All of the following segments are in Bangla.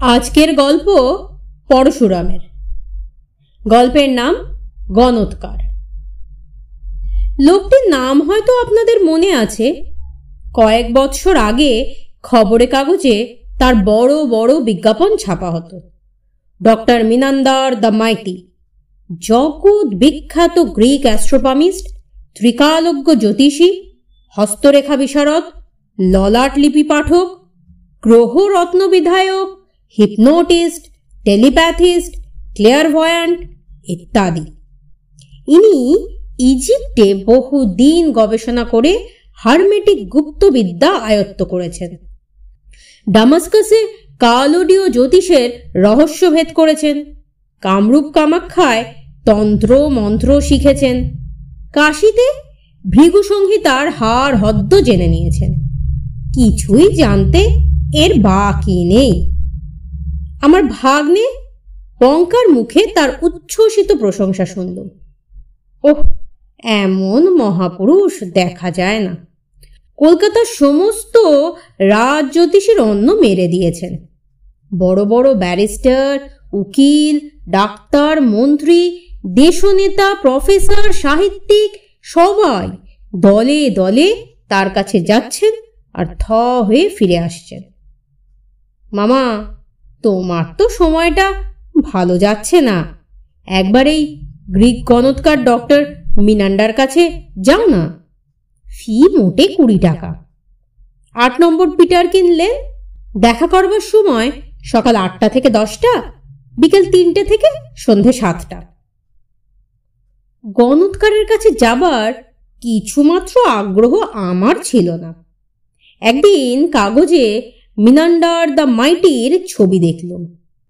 আজকের গল্প পরশুরামের। গল্পের নাম গণৎকার। লোকটির নাম হয়তো আপনাদের মনে আছে। কয়েক বৎসর আগে খবরে কাগজে তার বড় বড় বিজ্ঞাপন ছাপা হতো। ডক্টর মিনান্দার দ্য মাইটি, জগৎ বিখ্যাত গ্রিক অ্যাস্ট্রোপামিস্ট, ত্রিকালজ্ঞ জ্যোতিষী, হস্তরেখা বিশারদ, ললাট লিপি পাঠক গ্রহ রত্ন বিধায়ক হিপনোটিস্ট টেলিপ্যাথিস্ট ক্লিয়ারভয়ান্ট ইত্যাদি। ইনি ইজিপ্টে বহুদিন গবেষণা করে হারমেটিক গুপ্তবিদ্যা আয়ত্ত করেছেন। ডামাস্কাসে কালোডীয় জ্যোতিষের রহস্যভেদ করেছেন। কামরূপ কামাক্ষায় তন্ত্র মন্ত্র শিখেছেন। কাশিতে ভৃগু সংহিতার হার হদ্দ জেনে নিয়েছেন। কিছুই জানতে এর বাকি নেই। আমার ভাগ্নে পঙ্কার মুখে তার উচ্ছ্বসিত প্রশংসা শুনল। ওহ, এমন মহাপুরুষ দেখা যায় না। কলকাতার সমস্ত রাজ জ্যোতিষের অন্ন মেরে দিয়েছেন। বড় বড় ব্যারিস্টার, উকিল, ডাক্তার, মন্ত্রী, দেশনেতা, প্রফেসর, সাহিত্যিক, সবাই দলে দলে তার কাছে যাচ্ছেন আর থ হয়ে ফিরে আসছেন। মামা তোমার তো সময়টা ভালো যাচ্ছে না। একবার এই গ্রিক গণৎকার ডক্টর মিনান্ডার কাছে যাও না। ফি মোটে কুড়ি টাকা। আট নম্বর পিটার কিনলে? দেখা করবার সময় সকাল আটটা থেকে দশটা, বিকেল তিনটে থেকে সন্ধে সাতটা। গণৎকারের কাছে যাবার কিছুমাত্র আগ্রহ আমার ছিল না। একদিন কাগজে মিনান্ডার দ্য মাইটির ছবি দেখলাম।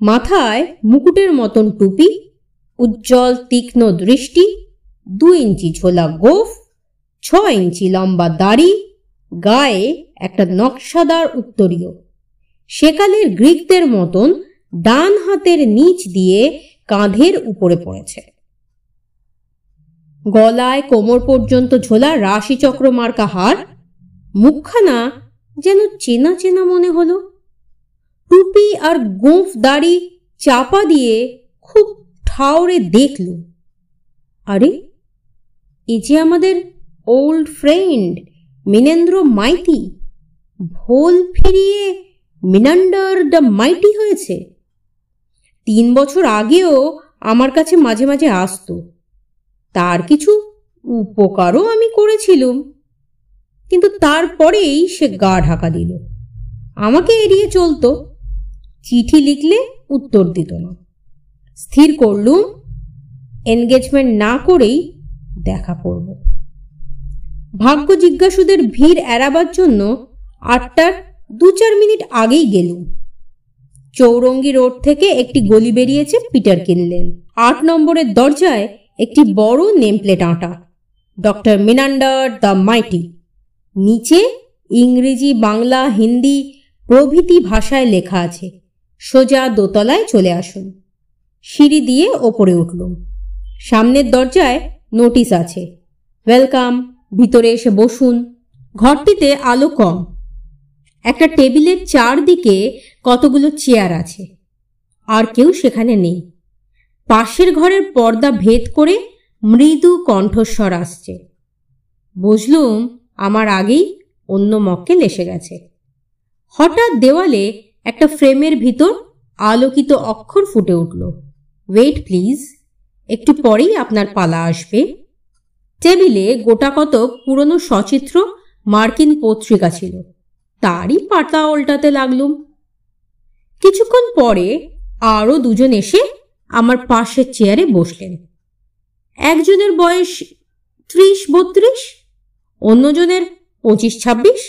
মাথায় মুকুটের মতন টুপি, উজ্জ্বল তীক্ষ্ণ দৃষ্টি দু ইঞ্চি ঝোলা গোফ ছ ইঞ্চি লম্বা দাড়ি, গায়ে একটা নকশাদার উত্তরীয়। সেকালের গ্রিকদের মতন ডান হাতের নিচ দিয়ে কাঁধের উপরে পড়েছে। গলায় কোমর পর্যন্ত ঝোলা রাশিচক্র মার্কা হার, মুখখানা যেন চেনা চেনা মনে হলো। টুপি আর গোঁফ দাড়ি চাপা দিয়ে খুব ঠাউরে দেখল। আরে, এ যে আমাদের ওল্ড ফ্রেন্ড মিনেন্দ্র মাইতি। ভোল ফিরিয়ে মিনান্ডার দ্য মাইটি হয়েছে। তিন বছর আগেও আমার কাছে মাঝে মাঝে আসতো। তার কিছু উপকারও আমি করেছিলুম। কিন্তু তারপরেই সে গা ঢাকা দিল। আমাকে এড়িয়ে চলতো। চিঠি লিখলে উত্তর দিত না। স্থির করলুম এনগেজমেন্ট না করেই দেখা করব ভাগ্য জিজ্ঞাসুদের ভিড় এড়াবার জন্য আটটার দু চার মিনিট আগেই গেলুম। চৌরঙ্গি রোড থেকে একটি গলি বেরিয়েছে পিটার কিনলেন আট নম্বরের দরজায় একটি বড় nameplate আঁটা। Doctor Menander the mighty. নিচে ইংরেজি, বাংলা, হিন্দি প্রভৃতি ভাষায় লেখা আছে। সোজা দোতলায় চলে আসুন। সিঁড়ি দিয়ে ওপরে উঠলুম। সামনের দরজায় নোটিশ আছে। ওয়েলকাম, ভিতরে এসে বসুন। ঘরটিতে আলো কম। একটা টেবিলের চারদিকে কতগুলো চেয়ার আছে। আর কেউ সেখানে নেই। পাশের ঘরের পর্দা ভেদ করে মৃদু কণ্ঠস্বর আসছে। বুঝলুম আমার আগেই অন্য মক্কেল এসে গেছে। হঠাৎ দেওয়ালে একটা ফ্রেমের ভিতর আলোকিত অক্ষর ফুটে উঠল। Wait, please. একটু পরেই আপনার পালা আসবে। টেবিলে গোটা কত পুরনো সচিত্র মার্কিন পত্রিকা ছিল। তারই পাতা উল্টাতে লাগলুম। কিছুক্ষণ পরে আরও দুজন এসে আমার পাশের চেয়ারে বসলেন। একজনের বয়স ত্রিশ, বত্রিশ? অন্যজনের পঁচিশ ছাব্বিশ?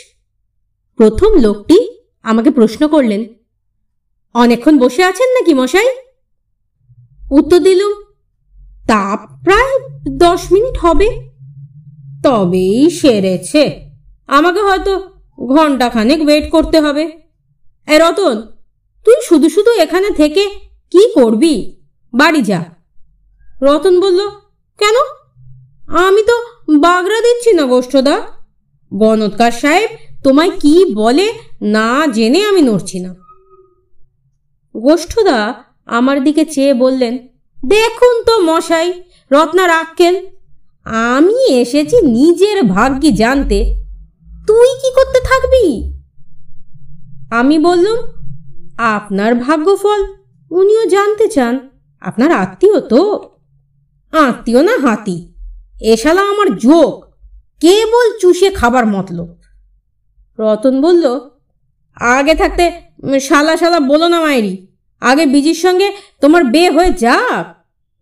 প্রথম লোকটি আমাকে প্রশ্ন করলেন, অনেকক্ষণ বসে আছেন নাকি মশাই? উত্তর দিলুম, তা প্রায় দশ মিনিট হবে। তবেই সেরেছে। আমাকে হয়তো ঘন্টাখানেক ওয়েট করতে হবে। এ রতন, তুই শুধু শুধু এখানে থেকে কি করবি? বাড়ি যা। রতন বলল, কেন? আমি তো বাগড়া দিচ্ছি না গোষ্ঠদা? গণৎকার সাহেব, তোমায় কি বলে না জেনে আমি নড়ছি না। গোষ্ঠদা আমার দিকে চেয়ে বললেন, দেখুন তো মশাই, রত্নার আক্কেল, আমি এসেছি নিজের ভাগ্যি জানতে। তুই কি করতে থাকবি? আমি বললাম, আপনার ভাগ্যফল, উনিও জানতে চান, আপনার আত্মীয় তো। আত্মীয় না হাতি এশালা আমার যোগ কেবল চুষে খাবার মতলব। রতন বলল, আগে থাকতে শালা শালা বলো না মায়েরি আগে বিজির সঙ্গে তোমার বে হয়ে যাক,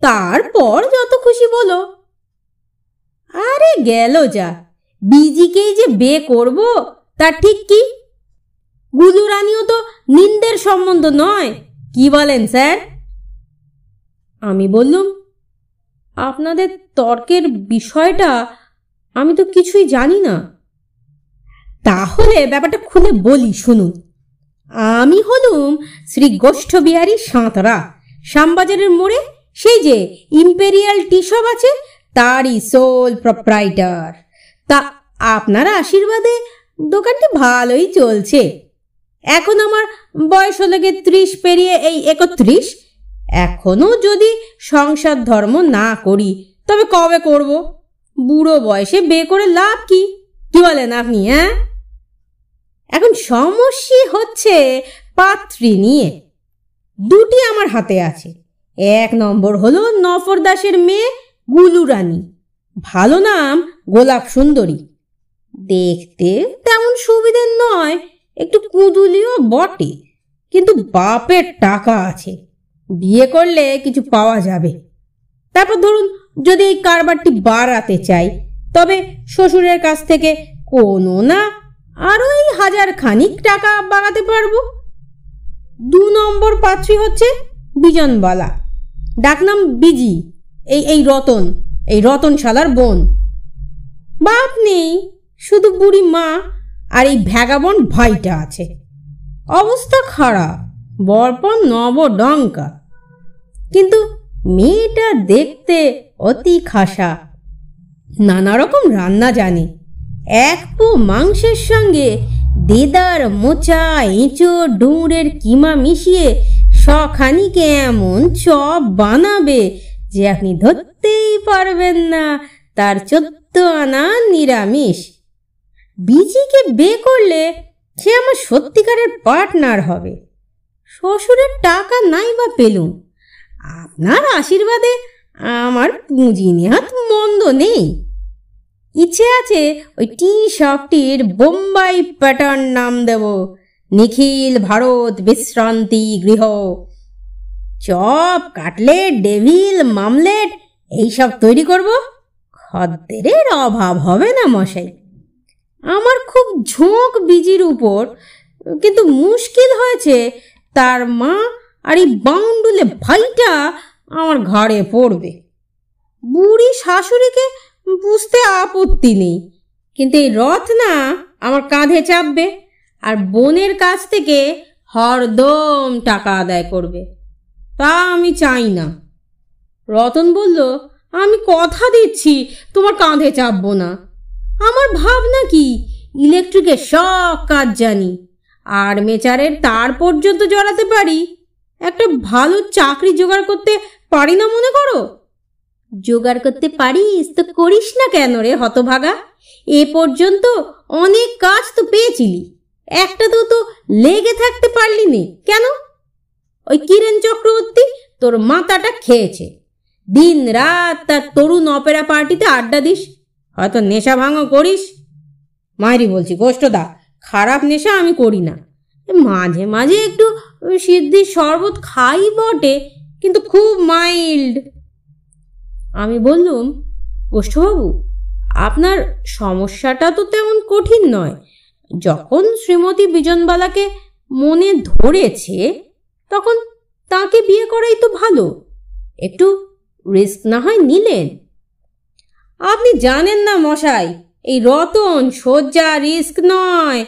তারপর যত খুশি বলো। আরে গেল যা, বিজিকেই যে বে করব তার ঠিক কি? গুলু রানীও তো নিন্দের সম্বন্ধ নয়, কি বলেন স্যার? আমি বললুম আপনাদের তর্কের বিষয়টা আমি তো কিছুই জানি না। তাহলে ব্যাপারটা খুলে বলি, শুনুন। আমি হলুম শ্রী গোষ্ঠবিহারী সাঁতরা। শ্যামবাজারের মোড়ে সেই যে ইম্পেরিয়াল টি শপ আছে, তারই সোল প্রপ্রাইটার তা আপনার আশীর্বাদে দোকানটি ভালোই চলছে। এখন আমার বয়স হলে গিয়ে ত্রিশ, পেরিয়ে এই একত্রিশ। এখনও যদি সংসার ধর্ম না করি, তবে কবে করব? বুড়ো বয়সে বে করে লাভ কি? কি বলেন আপনি হ্যাঁ? এখন সমস্যা হচ্ছে পাত্রী নিয়ে। দুটি আমার হাতে আছে। এক নম্বর হলো নফর দাসের মেয়ে গুলু রানী ভালো নাম গোলাপ সুন্দরী। দেখতে তেমন সুবিধের নয়, একটু কুঁদুলিও বটে, কিন্তু বাপের টাকা আছে। বিয়ে করলে কিছু পাওয়া যাবে। তারপর ধরুন, যদি এই কারবারটি বাড়াতে চাই, তবে শ্বশুরের কাছ থেকে কোনো না আরও এই হাজার খানিক টাকা বাড়াতে পারব। দু নম্বর পাত্রী হচ্ছে বিজনবালা ডাকনাম বিজি, এই এই রতন এই রতন শালার বোন। বাপ নেই, শুধু বুড়ি মা আর এই ভ্যাগাবন ভাইটা আছে। অবস্থা খারাপ বরপন নবডঙ্কা। কিন্তু মেয়েটা দেখতে অতি খাসা। নানা রকম রান্না জানে। এক পো মাংসের সঙ্গে দেদার মোচা এঁচো ডুমুরের কিমা মিশিয়ে সখানিকে এমন চপ বানাবে যে আপনি ধরতেই পারবেন না, তার চোদ্দ আনা নিরামিষ। বিজিকে বে করলে সে আমার সত্যিকারের পার্টনার হবে। শ্বশুরের টাকা নাই বা পেলুম। আপনার আশীর্বাদে আমার পুঁজি নেহাত মন্দ নেই। ইচ্ছে আছে ওই টি শপটির বোম্বাই প্যাটার্ন নাম দেব। নিখিল ভারত বিশ্রান্তি গৃহ। চপ, কাটলেট, ডেভিল, মামলেট, এইসব তৈরি করব? খদ্দেরের অভাব হবে না মশাই। আমার খুব ঝোঁক বিজির উপর, কিন্তু মুশকিল হয়েছে তার মা আর এই বাউন্ডুলে ভাইটা আমার ঘাড়ে পড়বে। বুড়ি শাশুড়িকে বুঝতে আপত্তি নেই, কিন্তু এই রথ না আমার কাঁধে চাপবে আর বোনের কাছ থেকে হরদম টাকা আদায় করবে। তা আমি চাই না। রতন বলল, আমি কথা দিচ্ছি, তোমার কাঁধে চাপবো না। আমার ভাবনা কি? ইলেকট্রিকের সব কাজ জানি, আর মেচারের তার পর্যন্ত জড়াতে পারি? একটা ভালো চাকরি জোগাড় করতে পারি না মনে করো? জোগাড় করতে পারিস তো করিস না কেন রে হতভাগা? এ পর্যন্ত অনেক কাজ তো পেয়েছিলি। একটা তো তো লেগে থাকতে পারলি নে। কেন? ওই কিরেন চক্রবর্তী তোর মাথাটা খেয়েছে। দিন রাত তার তরুণ অপেরা পার্টিতে আড্ডা দিস। হয়তো নেশা ভাঙো করিস। মায়েরই বলছি, গোষ্ঠদা, খারাপ নেশা আমি করি না। মাঝে মাঝে একটু সিদ্ধির শরবত খাই বটে, কিন্তু খুব মাইল্ড। আমি বললুম গোষ্ঠবাবু আপনার সমস্যাটা তো তেমন কঠিন নয়। যখন শ্রীমতী বিজনবালাকে মনে ধরেছে, তখন তাকে বিয়ে করাই তো ভালো। একটু রিস্ক না হয় নিলেন? আপনি জানেন না মশাই, এই রতন সজ্জা রিস্ক নয়।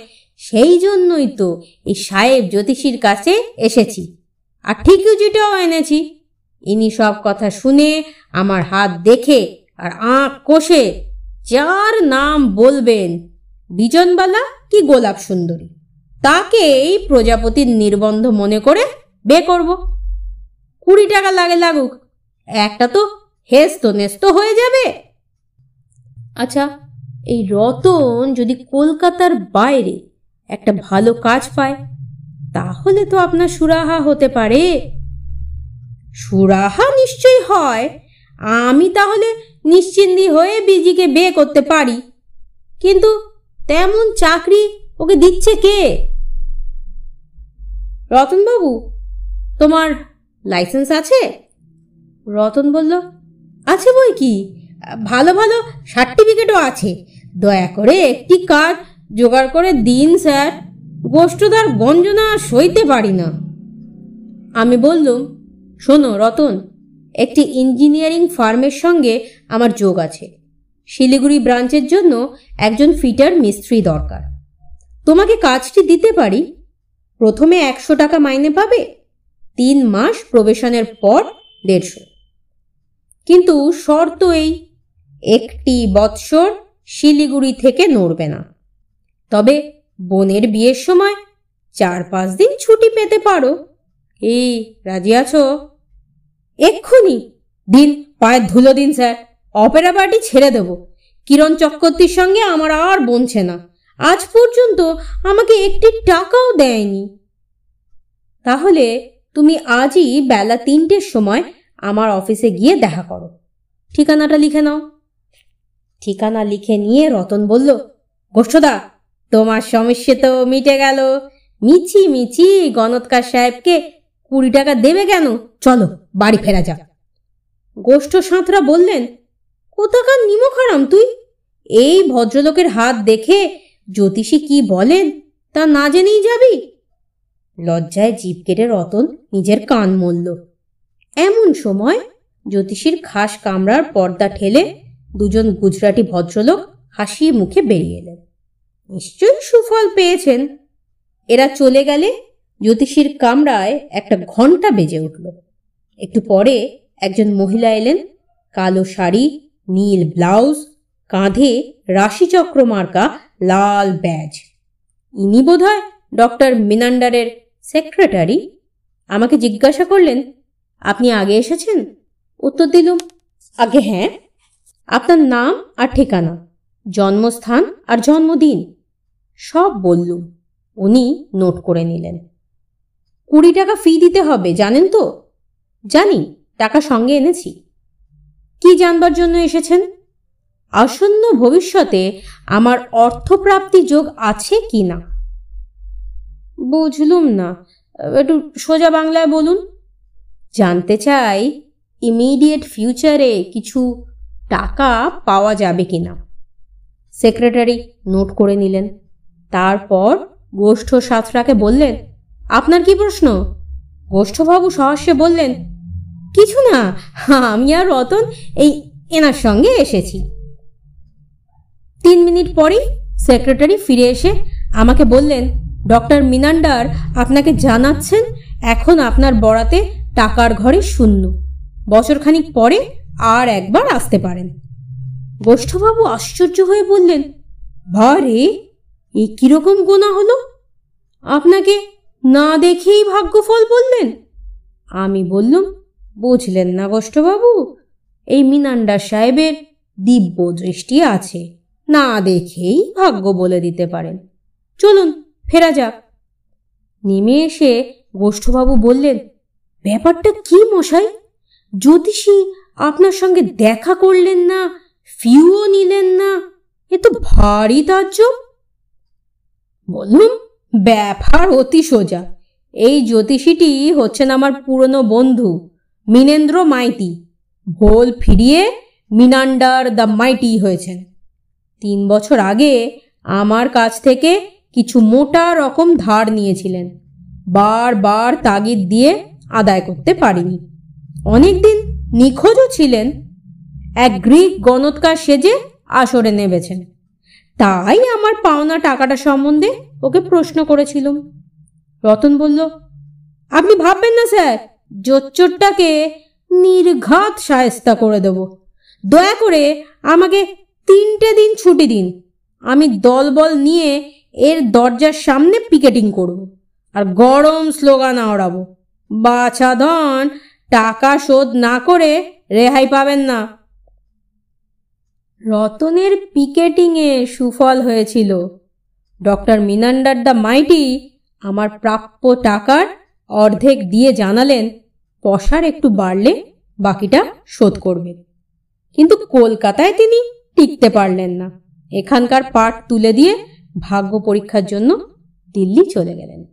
সেই জন্যই তো এই সাহেব জ্যোতিষীর কাছে এসেছি। আর ঠিকই যেটাও এনেছি। ইনি সব কথা শুনে আমার হাত দেখে আর আঁক কষে যার নাম বলবেন বিজনবালা কি গোলাপ সুন্দরী? তাকে এই প্রজাপতির নির্বন্ধ মনে করে বে করব। কুড়ি টাকা লাগে লাগুক। একটা তো হেস্ত নেস্ত হয়ে যাবে। আচ্ছা এই রতন যদি কলকাতার বাইরে একটা ভালো কাজ পায়, তাহলে তো আপনার সুরাহা হতে পারে। সুরাহা নিশ্চয়ই হয়। আমি তাহলে নিশ্চিন্দি হয়ে বিজিকে বে করতে পারি। কিন্তু তেমন চাকরি ওকে দিচ্ছে কে? রতনবাবু, তোমার লাইসেন্স আছে? রতন বলল, আছে বই কি? ভালো ভালো সার্টিফিকেটও আছে। দয়া করে একটি কাজ জোগাড় করে দিন, স্যার। গোষ্ঠদার গঞ্জনা সইতে পারি না। আমি বললুম, শোনো, রতন, একটি ইঞ্জিনিয়ারিং ফার্মের সঙ্গে আমার যোগ আছে। শিলিগুড়ি ব্রাঞ্চের জন্য একজন ফিটার মিস্ত্রি দরকার। তোমাকে কাজটি দিতে পারি? প্রথমে একশো টাকা মাইনে পাবে, তিন মাস প্রবেশনের পর দেড়শো। কিন্তু শর্ত এই, একটি বৎসর শিলিগুড়ি থেকে নড়বে না। তবে বোনের বিয়ের সময় চার পাঁচ দিন ছুটি পেতে পারো। এই, রাজি আছো? এক্ষুনি। দিন, পায়ের ধুলো দিন, স্যার। অপেরা পার্টি ছেড়ে দেব। কিরণ চক্রবর্তীর সঙ্গে আমার আর বনছে না। আজ পর্যন্ত আমাকে একটি টাকাও দেয়নি। তাহলে তুমি আজই বেলা তিনটের সময় আমার অফিসে গিয়ে দেখা করো। ঠিকানাটা লিখে নাও। ঠিকানা লিখে নিয়ে রতন বলল, গোষ্ঠদা তোমার সমস্যা তো মিটে গেল। মিছি মিছি গণৎকার সাহেবকে কুড়ি টাকা দেবে কেন? চলো, বাড়ি ফেরা যাক। গোষ্ঠ সাঁতরা বললেন, কোথাকার নিমখারাম তুই? এই ভদ্রলোকের হাত দেখে জ্যোতিষী কি বলেন তা না জেনেই যাবি? লজ্জায় জিপ কেটে রতন নিজের কান মরল এমন সময় জ্যোতিষীর খাস কামরার পর্দা ঠেলে দুজন গুজরাটি ভদ্রলোক হাসিয়ে মুখে বেরিয়ে এলেন। নিশ্চয়ই সুফল পেয়েছেন। এরা চলে গেলে জ্যোতিষীর কামরায় একটা ঘণ্টা বেজে উঠল। একটু পরে একজন মহিলা এলেন। কালো শাড়ি, নীল ব্লাউজ, কাঁধে রাশিচক্র মার্কা, লাল ব্যাজ। ইনি বোধহয় ডক্টর মিনান্ডারের সেক্রেটারি। আমাকে জিজ্ঞাসা করলেন, আপনি আগে এসেছেন? উত্তর দিলুম, আগে হ্যাঁ। আপনার নাম আর ঠিকানা, জন্মস্থান আর জন্মদিন। সব বললুম। উনি নোট করে নিলেন। কুড়ি টাকা ফি দিতে হবে, জানেন তো? জানি, টাকা সঙ্গে এনেছি। কি জানবার জন্য এসেছেন? আসন্ন ভবিষ্যতে আমার অর্থপ্রাপ্তি যোগ আছে কি না? বুঝলুম না। একটু সোজা বাংলায় বলুন। জানতে চাই, ইমিডিয়েট ফিউচারে কিছু টাকা পাওয়া যাবে কিনা সেক্রেটারি নোট করে নিলেন। তারপর গোষ্ঠ সাঁতরাকে বললেন, আপনার কি প্রশ্ন? গোষ্ঠবাবু সহস্যে বললেন, কিছু না, আমি আর রতন এই এনার সঙ্গে এসেছি। তিন মিনিট পরেই সেক্রেটারি ফিরে এসে আমাকে বললেন, ডক্টর মিনান্ডার আপনাকে জানাচ্ছেন, এখন আপনার বরাতে টাকার ঘরে শূন্য। বছরখানিক পরে আর একবার আসতে পারেন। গোষ্ঠবাবু আশ্চর্য হয়ে বললেন, ভারে এ কীরকম গোনা হলো? আপনাকে না দেখেই ভাগ্যফল বললেন? আমি বললুম, বুঝলেন না গোষ্ঠবাবু এই মিনান্ডা সাহেবের দিব্য দৃষ্টি আছে, না দেখেই ভাগ্য বলে দিতে পারেন। চলুন, ফেরা যাক। নেমে এসে গোষ্ঠবাবু বললেন, ব্যাপারটা কি মশাই? জ্যোতিষী আপনার সঙ্গে দেখা করলেন না, ফিউও নিলেন না, এ তো ভারী তাজ্জব। বলুন ব্যাপার অতি সোজা। এই জ্যোতিষীটি হচ্ছেন আমার পুরনো বন্ধু, মিনেন্দ্র মাইতি। ভোল ফিরিয়ে মিনান্ডার দ্য মাইটি হয়েছেন। তিন বছর আগে আমার কাছ থেকে কিছু মোটা রকম ধার নিয়েছিলেন। বারবার তাগিদ দিয়ে আদায় করতে পারিনি। অনেকদিন নিখোঁজও ছিলেন। এক গ্রিক গণৎকার সেজে আসরে নেবেছেন তাই আমার পাওনা টাকাটা সম্বন্ধে ওকে প্রশ্ন করেছিলাম। রতন বলল, আপনি ভাববেন না স্যার, জোচ্চোরটাকে নির্ঘাত সায়স্তা করে দেব। দয়া করে আমাকে তিনটে দিন ছুটি দিন। আমি দলবল নিয়ে এর দরজার সামনে পিকেটিং করব আর গরম স্লোগান আওড়াবো। বাছাধন টাকা শোধ না করে রেহাই পাবেন না। রতনের পিকেটিংয়ে সুফল হয়েছিল। ডক্টর মিনান্ডার দ্য মাইটি আমার প্রাপ্য টাকার অর্ধেক দিয়ে জানালেন পশার একটু বাড়লে বাকিটা শোধ করবেন। কিন্তু কলকাতায় তিনি টিকতে পারলেন না। এখানকার পাঠ তুলে দিয়ে ভাগ্য পরীক্ষার জন্য দিল্লি চলে গেলেন।